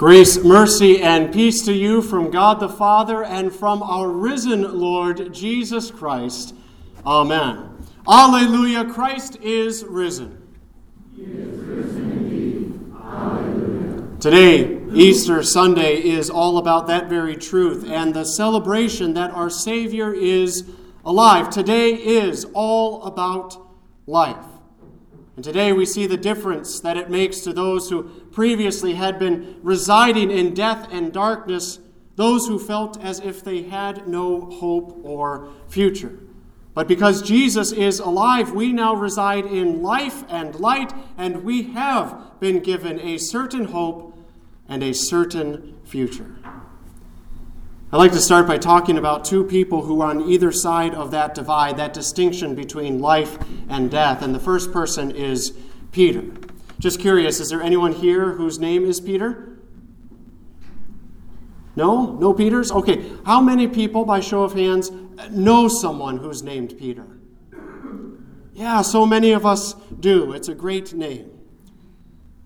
Grace, mercy, and peace to you from God the Father and from our risen Lord Jesus Christ. Amen. Alleluia, Christ is risen. He is risen indeed. Alleluia. Today, Easter Sunday, is all about that very truth and the celebration that our Savior is alive. Today is all about life. And today we see the difference that it makes to those who previously had been residing in death and darkness, those who felt as if they had no hope or future. But because Jesus is alive, we now reside in life and light, and we have been given a certain hope and a certain future. I'd like to start by talking about two people who are on either side of that divide, that distinction between life and death. And the first person is Peter. Just curious, is there anyone here whose name is Peter? No? No Peters? Okay. How many people, by show of hands, know someone who's named Peter? Yeah, so many of us do. It's a great name.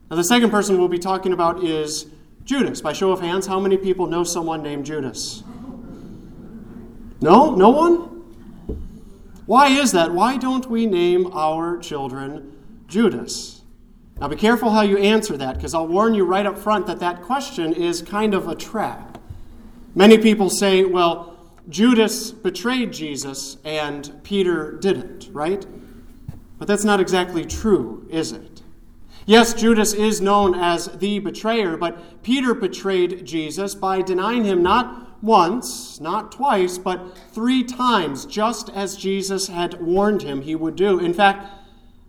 Now, the second person we'll be talking about is Judas. By show of hands, how many people know someone named Judas? No? No one? Why is that? Why don't we name our children Judas? Now be careful how you answer that because I'll warn you right up front that that question is kind of a trap. Many people say, well, Judas betrayed Jesus and Peter didn't, right? But that's not exactly true, is it? Yes, Judas is known as the betrayer, but Peter betrayed Jesus by denying him not once, not twice, but three times, just as Jesus had warned him he would do. In fact,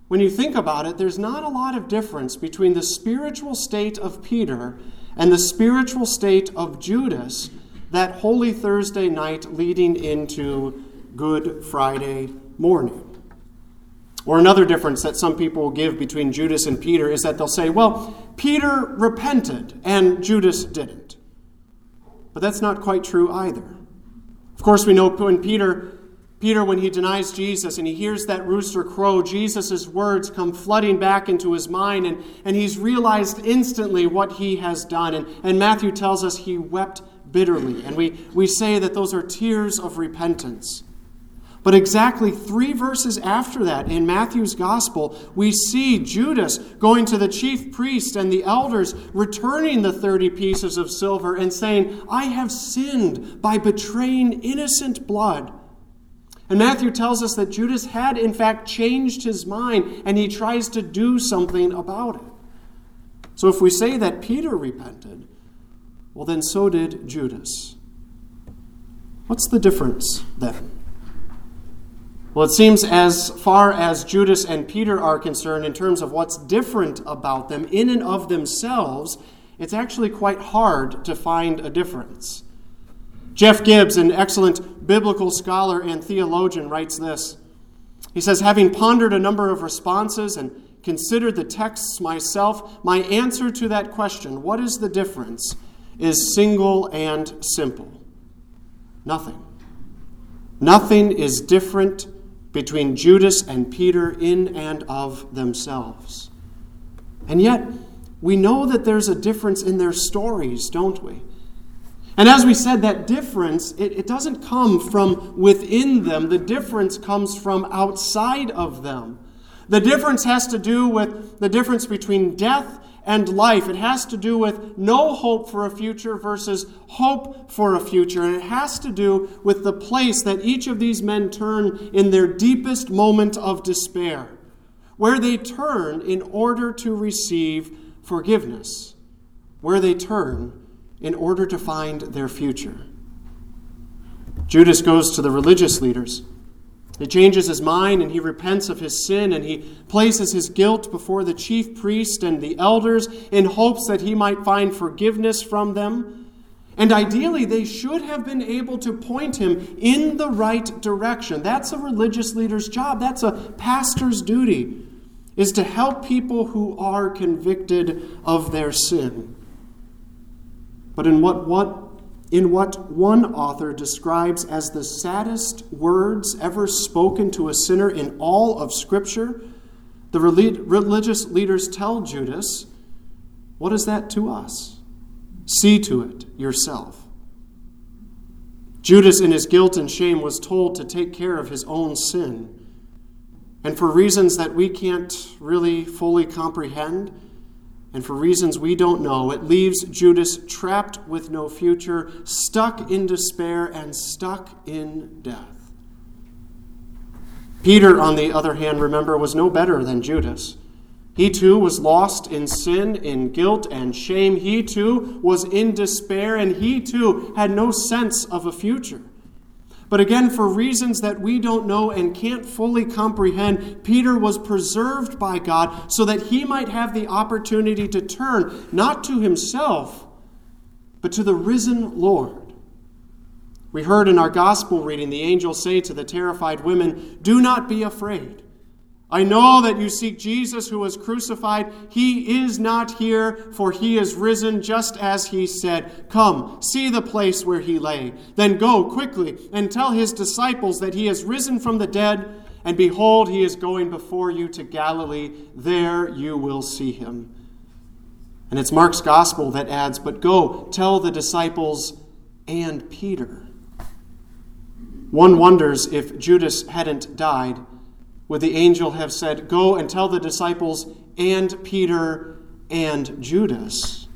when you think about it, there's not a lot of difference between the spiritual state of Peter and the spiritual state of Judas that Holy Thursday night leading into Good Friday morning. Or another difference that some people will give between Judas and Peter is that they'll say, well, Peter repented and Judas didn't. But that's not quite true either. Of course, we know when Peter Peter, when he denies Jesus and he hears that rooster crow, Jesus' words come flooding back into his mind, and, and he's realized instantly what he has done. And, and Matthew tells us he wept bitterly. And we, we say that those are tears of repentance. But exactly three verses after that, in Matthew's gospel, we see Judas going to the chief priest and the elders, returning the 30 pieces of silver and saying, I have sinned by betraying innocent blood. And Matthew tells us that Judas had, in fact, changed his mind and he tries to do something about it. So if we say that Peter repented, well, then so did Judas. What's the difference then? Well, it seems as far as Judas and Peter are concerned, in terms of what's different about them in and of themselves, it's actually quite hard to find a difference. Jeff Gibbs, an excellent biblical scholar and theologian, writes this. He says, Having pondered a number of responses and considered the texts myself, my answer to that question, what is the difference, is single and simple. Nothing. Nothing is different between Judas and Peter in and of themselves. And yet, we know that there's a difference in their stories, don't we? And as we said, that difference, it, it, doesn't come from within them. The difference comes from outside of them. The difference has to do with the difference between death and life. It has to do with no hope for a future versus hope for a future. And it has to do with the place that each of these men turn in their deepest moment of despair, where they turn in order to receive forgiveness, where they turn in order to find their future. Judas goes to the religious leaders he changes his mind and he repents of his sin and he places his guilt before the chief priest and the elders in hopes that he might find forgiveness from them. And ideally, they should have been able to point him in the right direction. That's a religious leader's job, that's a pastor's duty, is to help people who are convicted of their sin. But in what, what in what one author describes as the saddest words ever spoken to a sinner in all of Scripture, the religious leaders tell Judas, What is that to us? See to it yourself. Judas, in his guilt and shame, was told to take care of his own sin. And for reasons that we can't really fully comprehend, and for reasons we don't know, it leaves Judas trapped with no future, stuck in despair, and stuck in death. Peter, on the other hand, remember, was no better than Judas. He too was lost in sin, in guilt and shame. He too was in despair, and he too had no sense of a future. But again, for reasons that we don't know and can't fully comprehend, Peter was preserved by God so that he might have the opportunity to turn not to himself, but to the risen Lord. We heard in our gospel reading the angel say to the terrified women, Do not be afraid. I know that you seek Jesus who was crucified. He is not here, for he is risen just as he said. Come, see the place where he lay. Then go quickly and tell his disciples that he has risen from the dead, and behold, he is going before you to Galilee. There you will see him. And it's Mark's gospel that adds, But go, tell the disciples and Peter. One wonders if Judas hadn't died would the angel have said, Go and tell the disciples and Peter and Judas?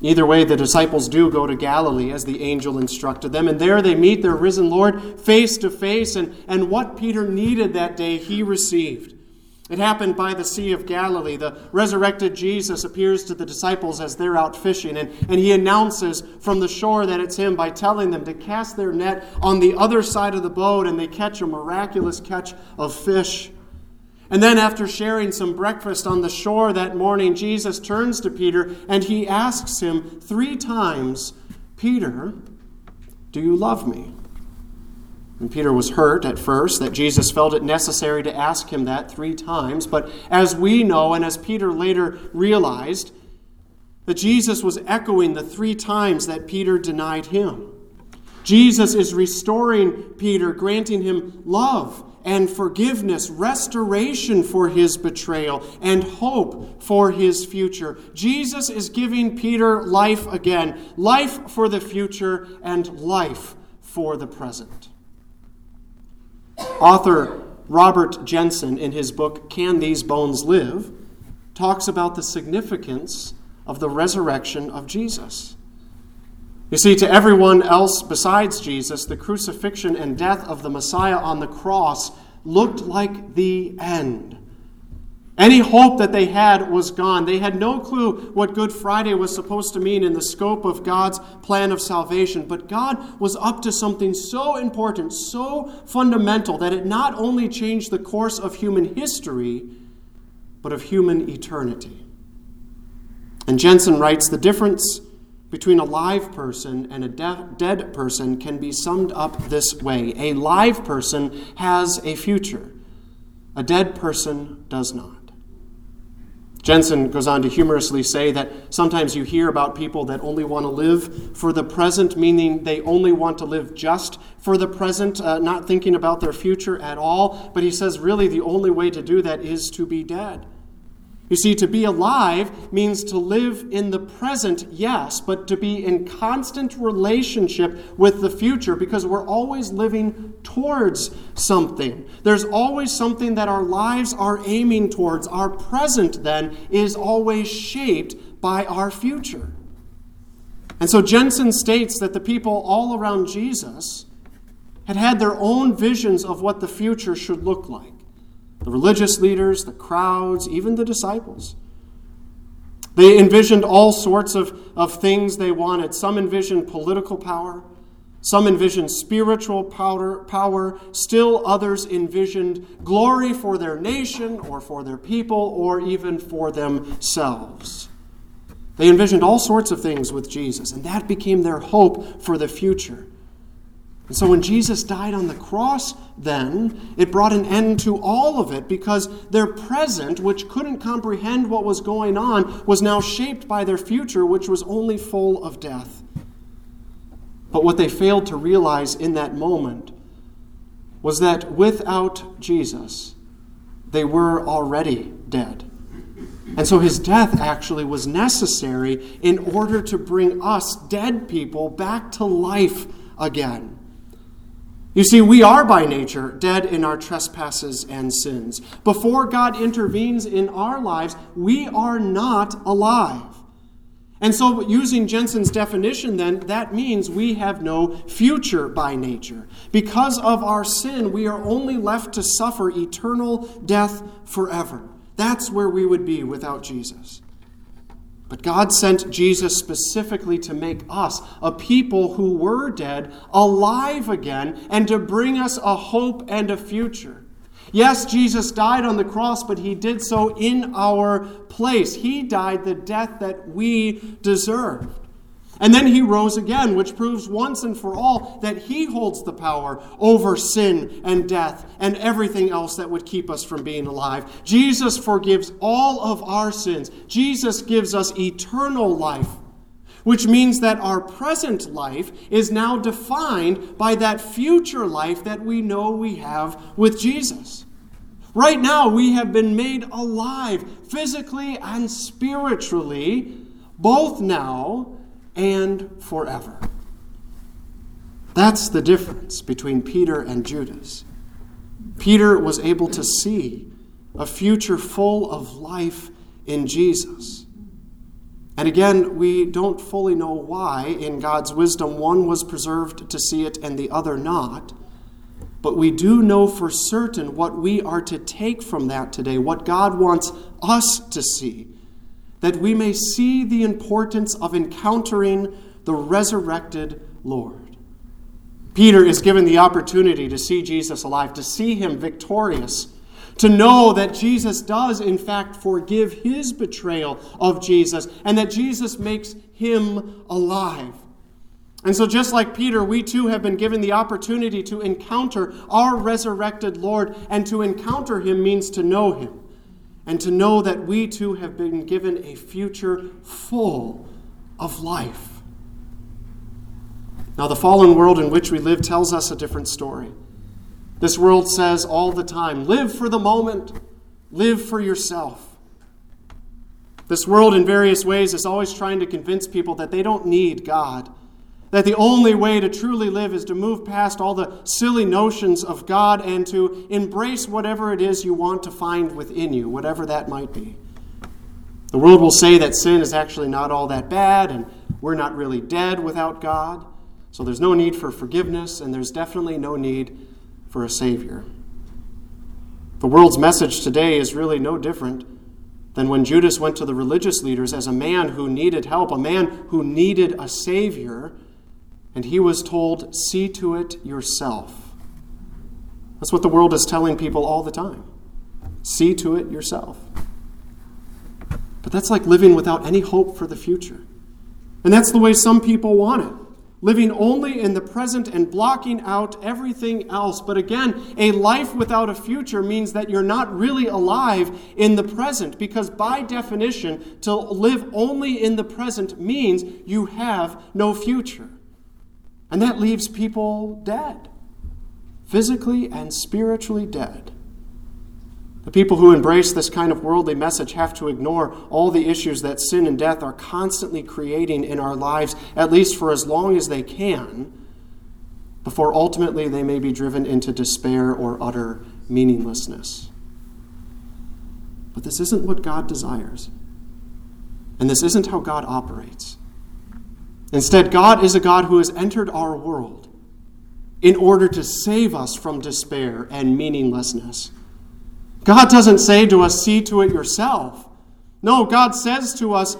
Either way, the disciples do go to Galilee as the angel instructed them, and there they meet their risen Lord face to face, and, and what Peter needed that day, he received. It happened by the Sea of Galilee. The resurrected Jesus appears to the disciples as they're out fishing, and, and he announces from the shore that it's him by telling them to cast their net on the other side of the boat, and they catch a miraculous catch of fish. And then, after sharing some breakfast on the shore that morning, Jesus turns to Peter and he asks him three times, Peter, do you love me? And Peter was hurt at first that Jesus felt it necessary to ask him that three times. But as we know, and as Peter later realized, that Jesus was echoing the three times that Peter denied him. Jesus is restoring Peter, granting him love and forgiveness, restoration for his betrayal, and hope for his future. Jesus is giving Peter life again life for the future and life for the present. Author Robert Jenson, in his book Can These Bones Live, talks about the significance of the resurrection of Jesus. You see, to everyone else besides Jesus, the crucifixion and death of the Messiah on the cross looked like the end. Any hope that they had was gone. They had no clue what Good Friday was supposed to mean in the scope of God's plan of salvation. But God was up to something so important, so fundamental, that it not only changed the course of human history, but of human eternity. And Jenson writes the difference between a live person and a de- dead person can be summed up this way A live person has a future, a dead person does not. Jenson goes on to humorously say that sometimes you hear about people that only want to live for the present, meaning they only want to live just for the present, uh, not thinking about their future at all. But he says, really, the only way to do that is to be dead. You see, to be alive means to live in the present, yes, but to be in constant relationship with the future because we're always living towards something. There's always something that our lives are aiming towards. Our present, then, is always shaped by our future. And so Jenson states that the people all around Jesus had had their own visions of what the future should look like the religious leaders, the crowds, even the disciples. They envisioned all sorts of, of things they wanted. Some envisioned political power, some envisioned spiritual power, power, still others envisioned glory for their nation or for their people or even for themselves. They envisioned all sorts of things with Jesus, and that became their hope for the future. And so when Jesus died on the cross, then, it brought an end to all of it because their present, which couldn't comprehend what was going on, was now shaped by their future, which was only full of death. But what they failed to realize in that moment was that without Jesus, they were already dead. And so his death actually was necessary in order to bring us, dead people, back to life again. You see, we are by nature dead in our trespasses and sins. Before God intervenes in our lives, we are not alive. And so, using Jenson's definition, then, that means we have no future by nature. Because of our sin, we are only left to suffer eternal death forever. That's where we would be without Jesus. But God sent Jesus specifically to make us, a people who were dead, alive again, and to bring us a hope and a future. Yes, Jesus died on the cross, but he did so in our place. He died the death that we deserved. And then he rose again, which proves once and for all that he holds the power over sin and death and everything else that would keep us from being alive. Jesus forgives all of our sins. Jesus gives us eternal life, which means that our present life is now defined by that future life that we know we have with Jesus. Right now, we have been made alive physically and spiritually, both now and forever. That's the difference between Peter and Judas. Peter was able to see a future full of life in Jesus. And again, we don't fully know why, in God's wisdom, one was preserved to see it and the other not. But we do know for certain what we are to take from that today, what God wants us to see that we may see the importance of encountering the resurrected Lord. Peter is given the opportunity to see Jesus alive, to see him victorious, to know that Jesus does, in fact, forgive his betrayal of Jesus, and that Jesus makes him alive. And so, just like Peter, we too have been given the opportunity to encounter our resurrected Lord, and to encounter him means to know him and to know that we too have been given a future full of life. Now, the fallen world in which we live tells us a different story. This world says all the time live for the moment, live for yourself. This world, in various ways, is always trying to convince people that they don't need God that the only way to truly live is to move past all the silly notions of God and to embrace whatever it is you want to find within you, whatever that might be. The world will say that sin is actually not all that bad and we're not really dead without God. So there's no need for forgiveness and there's definitely no need for a Savior. The world's message today is really no different than when Judas went to the religious leaders as a man who needed help, a man who needed a Savior and he was told, See to it yourself. That's what the world is telling people all the time. See to it yourself. But that's like living without any hope for the future. And that's the way some people want it living only in the present and blocking out everything else. But again, a life without a future means that you're not really alive in the present, because by definition, to live only in the present means you have no future. And that leaves people dead, physically and spiritually dead. The people who embrace this kind of worldly message have to ignore all the issues that sin and death are constantly creating in our lives, at least for as long as they can, before ultimately they may be driven into despair or utter meaninglessness. But this isn't what God desires. And this isn't how God operates. Instead, God is a God who has entered our world in order to save us from despair and meaninglessness. God doesn't say to us, See to it yourself. No, God says to us,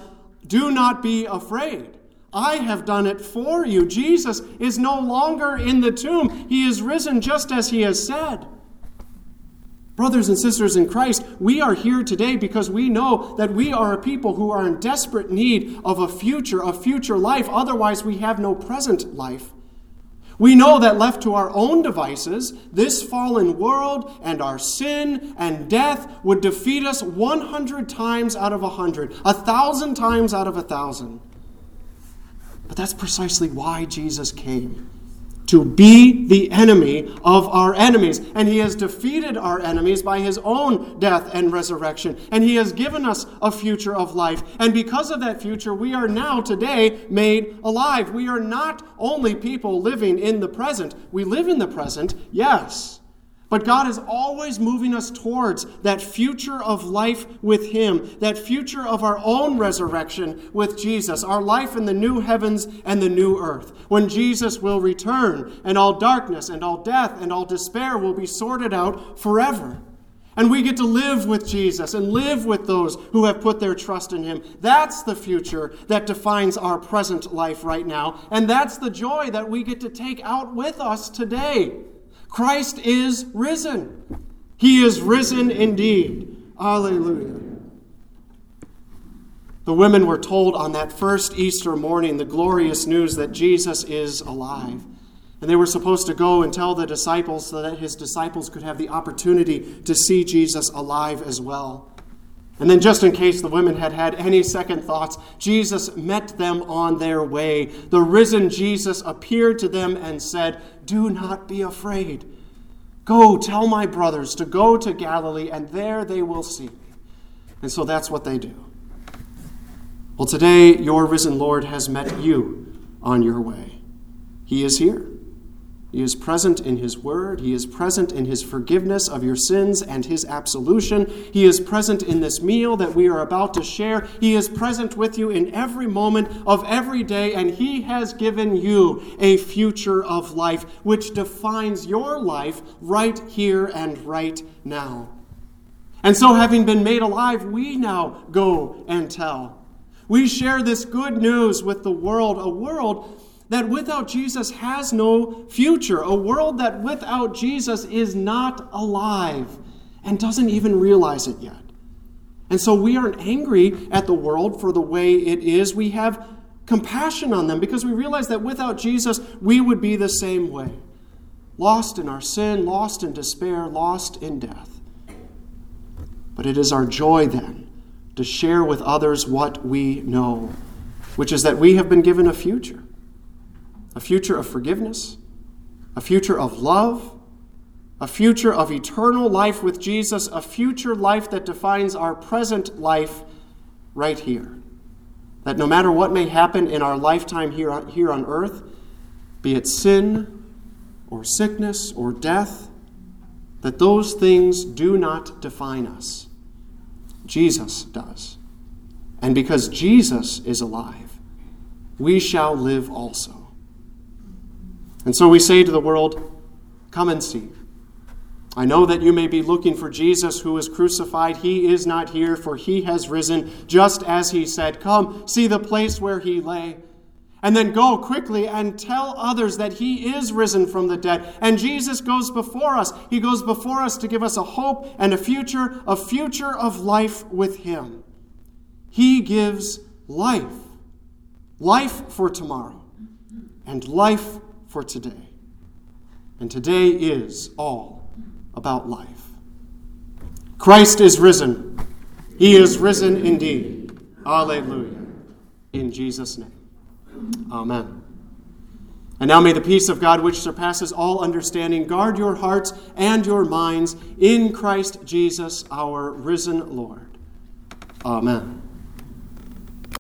Do not be afraid. I have done it for you. Jesus is no longer in the tomb, He is risen just as He has said. Brothers and sisters in Christ, we are here today because we know that we are a people who are in desperate need of a future, a future life. Otherwise, we have no present life. We know that left to our own devices, this fallen world and our sin and death would defeat us 100 times out of 100, a thousand times out of a thousand. But that's precisely why Jesus came to be the enemy of our enemies. And he has defeated our enemies by his own death and resurrection. And he has given us a future of life. And because of that future, we are now today made alive. We are not only people living in the present. We live in the present, yes. But God is always moving us towards that future of life with Him, that future of our own resurrection with Jesus, our life in the new heavens and the new earth, when Jesus will return and all darkness and all death and all despair will be sorted out forever. And we get to live with Jesus and live with those who have put their trust in Him. That's the future that defines our present life right now. And that's the joy that we get to take out with us today. Christ is risen. He is risen indeed. Alleluia. The women were told on that first Easter morning the glorious news that Jesus is alive. And they were supposed to go and tell the disciples so that his disciples could have the opportunity to see Jesus alive as well. And then, just in case the women had had any second thoughts, Jesus met them on their way. The risen Jesus appeared to them and said, Do not be afraid. Go tell my brothers to go to Galilee, and there they will see me. And so that's what they do. Well, today, your risen Lord has met you on your way. He is here. He is present in His Word. He is present in His forgiveness of your sins and His absolution. He is present in this meal that we are about to share. He is present with you in every moment of every day, and He has given you a future of life which defines your life right here and right now. And so, having been made alive, we now go and tell. We share this good news with the world, a world that without Jesus has no future, a world that without Jesus is not alive and doesn't even realize it yet. And so we aren't angry at the world for the way it is. We have compassion on them because we realize that without Jesus, we would be the same way lost in our sin, lost in despair, lost in death. But it is our joy then to share with others what we know, which is that we have been given a future a future of forgiveness, a future of love, a future of eternal life with Jesus, a future life that defines our present life right here. That no matter what may happen in our lifetime here on, here on earth, be it sin or sickness or death, that those things do not define us. Jesus does. And because Jesus is alive, we shall live also. And so we say to the world, Come and see. I know that you may be looking for Jesus who was crucified. He is not here, for he has risen, just as he said. Come, see the place where he lay. And then go quickly and tell others that he is risen from the dead. And Jesus goes before us. He goes before us to give us a hope and a future, a future of life with him. He gives life, life for tomorrow, and life for today. And today is all about life. Christ is risen. He is risen indeed. Alleluia. In Jesus' name. Amen. And now may the peace of God, which surpasses all understanding, guard your hearts and your minds in Christ Jesus, our risen Lord. Amen.